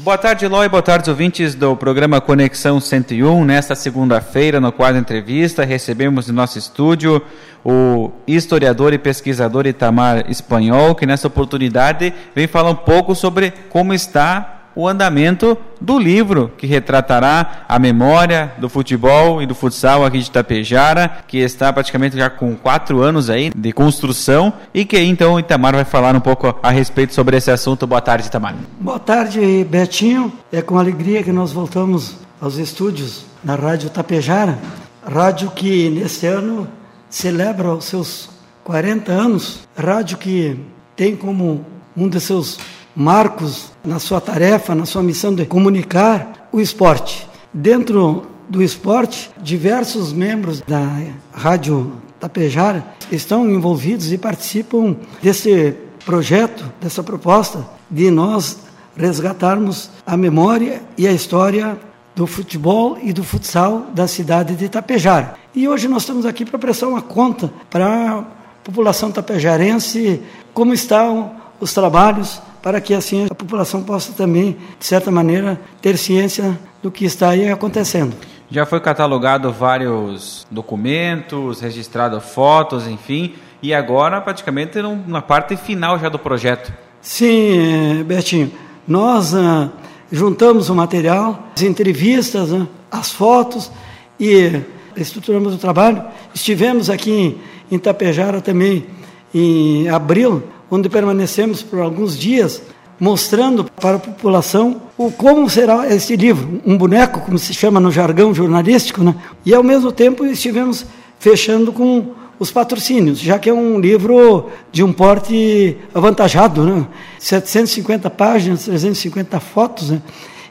Boa tarde, Eloy. Boa tarde, ouvintes do programa Conexão 101. Nesta segunda-feira, no quadro Entrevista, recebemos em nosso estúdio o historiador e pesquisador Itamar Espanhol, que nessa oportunidade vem falar um pouco sobre como está o andamento do livro que retratará a memória do futebol e do futsal aqui de Itapejara, que está praticamente já com quatro anos aí de construção e que então o Itamar vai falar um pouco a respeito sobre esse assunto. Boa tarde, Itamar. Boa tarde, Betinho. É com alegria que nós voltamos aos estúdios na Rádio Tapejara, rádio que neste ano celebra os seus 40 anos, rádio que tem como um dos seus marcos na sua tarefa, na sua missão de comunicar o esporte. Dentro do esporte, diversos membros da Rádio Tapejara estão envolvidos e participam desse projeto, dessa proposta de nós resgatarmos a memória e a história do futebol e do futsal da cidade de Tapejara. E hoje nós estamos aqui para prestar uma conta para a população tapejarense como estão os trabalhos para que assim a população possa também, de certa maneira, ter ciência do que está aí acontecendo. Já foi catalogado vários documentos, registrado fotos, enfim, e agora praticamente na parte final já do projeto. Sim, Betinho. Nós ah, juntamos o material, as entrevistas, ah, as fotos e estruturamos o trabalho. Estivemos aqui em Itapejara também em abril onde permanecemos por alguns dias mostrando para a população o como será esse livro, um boneco, como se chama no jargão jornalístico, né? E ao mesmo tempo estivemos fechando com os patrocínios, já que é um livro de um porte avantajado, né? 750 páginas, 350 fotos, né?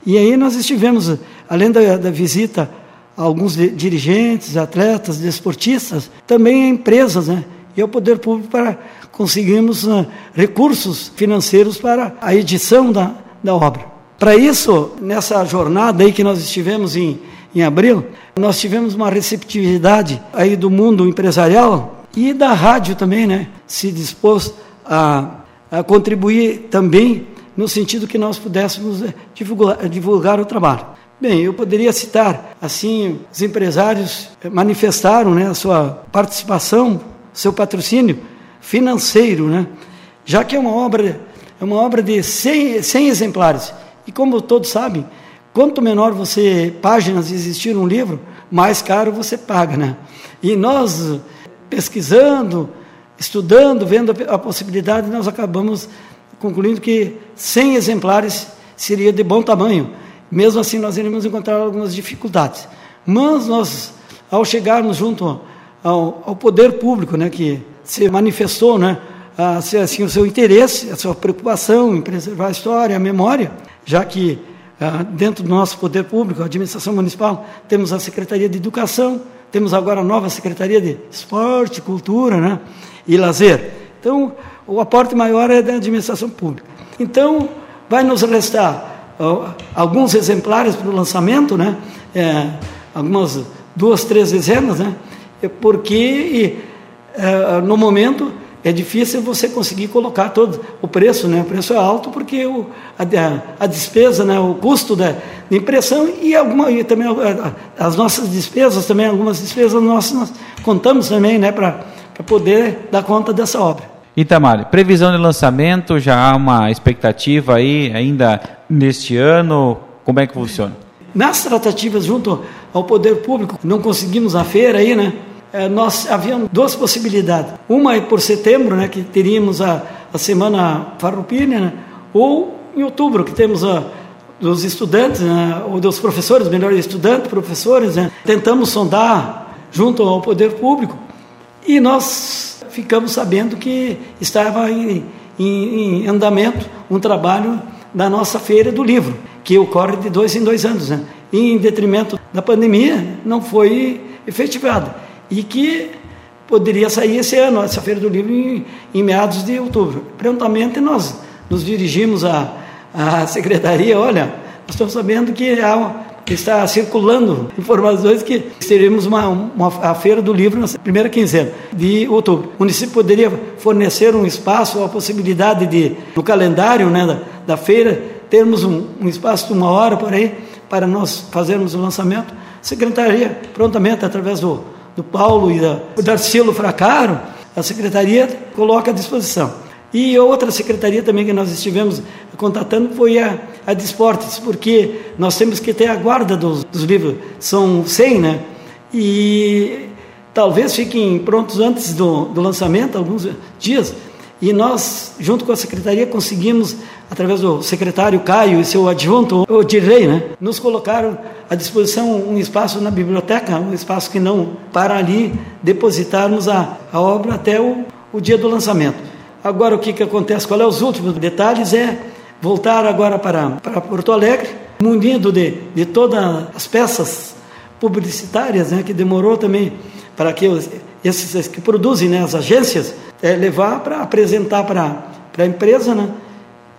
E aí nós estivemos, além da, da visita a alguns dirigentes, atletas, desportistas, também a empresas, né? E ao poder público para conseguirmos uh, recursos financeiros para a edição da, da obra. Para isso, nessa jornada aí que nós estivemos em, em abril, nós tivemos uma receptividade aí do mundo empresarial e da rádio também, né? Se dispôs a, a contribuir também no sentido que nós pudéssemos eh, divulgar, divulgar o trabalho. Bem, eu poderia citar, assim, os empresários manifestaram né, a sua participação, seu patrocínio financeiro, né? já que é uma obra, é uma obra de 100, 100 exemplares. E como todos sabem, quanto menor você páginas existir um livro, mais caro você paga. Né? E nós, pesquisando, estudando, vendo a possibilidade, nós acabamos concluindo que 100 exemplares seria de bom tamanho. Mesmo assim, nós iremos encontrar algumas dificuldades. Mas nós, ao chegarmos junto ao, ao poder público, né, que se manifestou, né, assim, o seu interesse, a sua preocupação em preservar a história, a memória, já que ah, dentro do nosso poder público, a administração municipal, temos a Secretaria de Educação, temos agora a nova Secretaria de Esporte, Cultura né, e Lazer. Então, o aporte maior é da administração pública. Então, vai nos restar uh, alguns exemplares para o lançamento, né, é, algumas duas, três dezenas, né, porque é, no momento é difícil você conseguir colocar todo o preço, né? O preço é alto porque o, a, a despesa, né? O custo da, impressão e alguma e também as nossas despesas também algumas despesas nossas nós contamos também, né? Para poder dar conta dessa obra. Itamar, previsão de lançamento, já há uma expectativa aí ainda neste ano, como é que funciona? Nas tratativas junto ao poder público, não conseguimos a feira aí, né? É, nós haviam duas possibilidades. Uma é por setembro, né, que teríamos a, a semana farroupilha, né, ou em outubro, que temos a dos estudantes, né, ou dos professores, melhor estudantes, professores, né, tentamos sondar junto ao poder público e nós ficamos sabendo que estava em, em, em andamento um trabalho da nossa feira do livro, que ocorre de dois em dois anos, né, e em detrimento da pandemia não foi efetivado e que poderia sair esse ano, essa Feira do Livro, em, em meados de outubro. Prontamente nós nos dirigimos à, à secretaria, olha, nós estamos sabendo que há, está circulando informações que teremos uma, uma, a Feira do Livro na primeira quinzena de outubro. O município poderia fornecer um espaço, a possibilidade de, no calendário né, da, da feira, termos um, um espaço de uma hora por aí para nós fazermos o lançamento. Secretaria, prontamente, através do, do Paulo e da, do Darcilo Fracaro, a secretaria coloca à disposição. E outra secretaria também que nós estivemos contatando foi a, a de esportes, porque nós temos que ter a guarda dos, dos livros, são 100, né? E talvez fiquem prontos antes do, do lançamento, alguns dias, e nós, junto com a secretaria, conseguimos, através do secretário Caio e seu adjunto, o Dirley, né, nos colocaram à disposição um espaço na biblioteca, um espaço que não, para ali depositarmos a, a obra até o, o dia do lançamento. Agora, o que, que acontece? Qual é os últimos detalhes? É voltar agora para, para Porto Alegre, munido de, de todas as peças publicitárias, né, que demorou também para que os, esses que produzem, né, as agências, é, levar para apresentar para, para a empresa, né?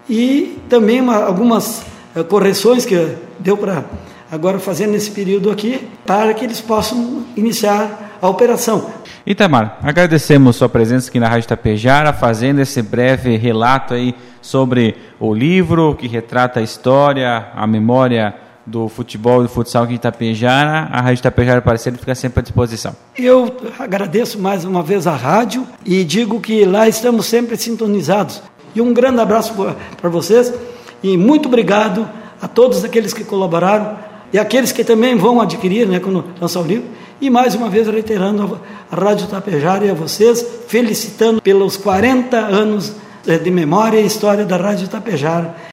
E também uma, algumas é, correções que deu para agora fazer nesse período aqui, para que eles possam iniciar a operação. Itamar, agradecemos sua presença aqui na Rádio Tapejara, fazendo esse breve relato aí sobre o livro que retrata a história, a memória do futebol do futsal aqui em Itapejara, a Rádio Itapejara Parceiro fica sempre à disposição. Eu agradeço mais uma vez a rádio e digo que lá estamos sempre sintonizados. E um grande abraço para vocês e muito obrigado a todos aqueles que colaboraram e aqueles que também vão adquirir, né, quando lançar o livro. E mais uma vez reiterando a Rádio Tapejara e a vocês, felicitando pelos 40 anos eh, de memória e história da Rádio Tapejara.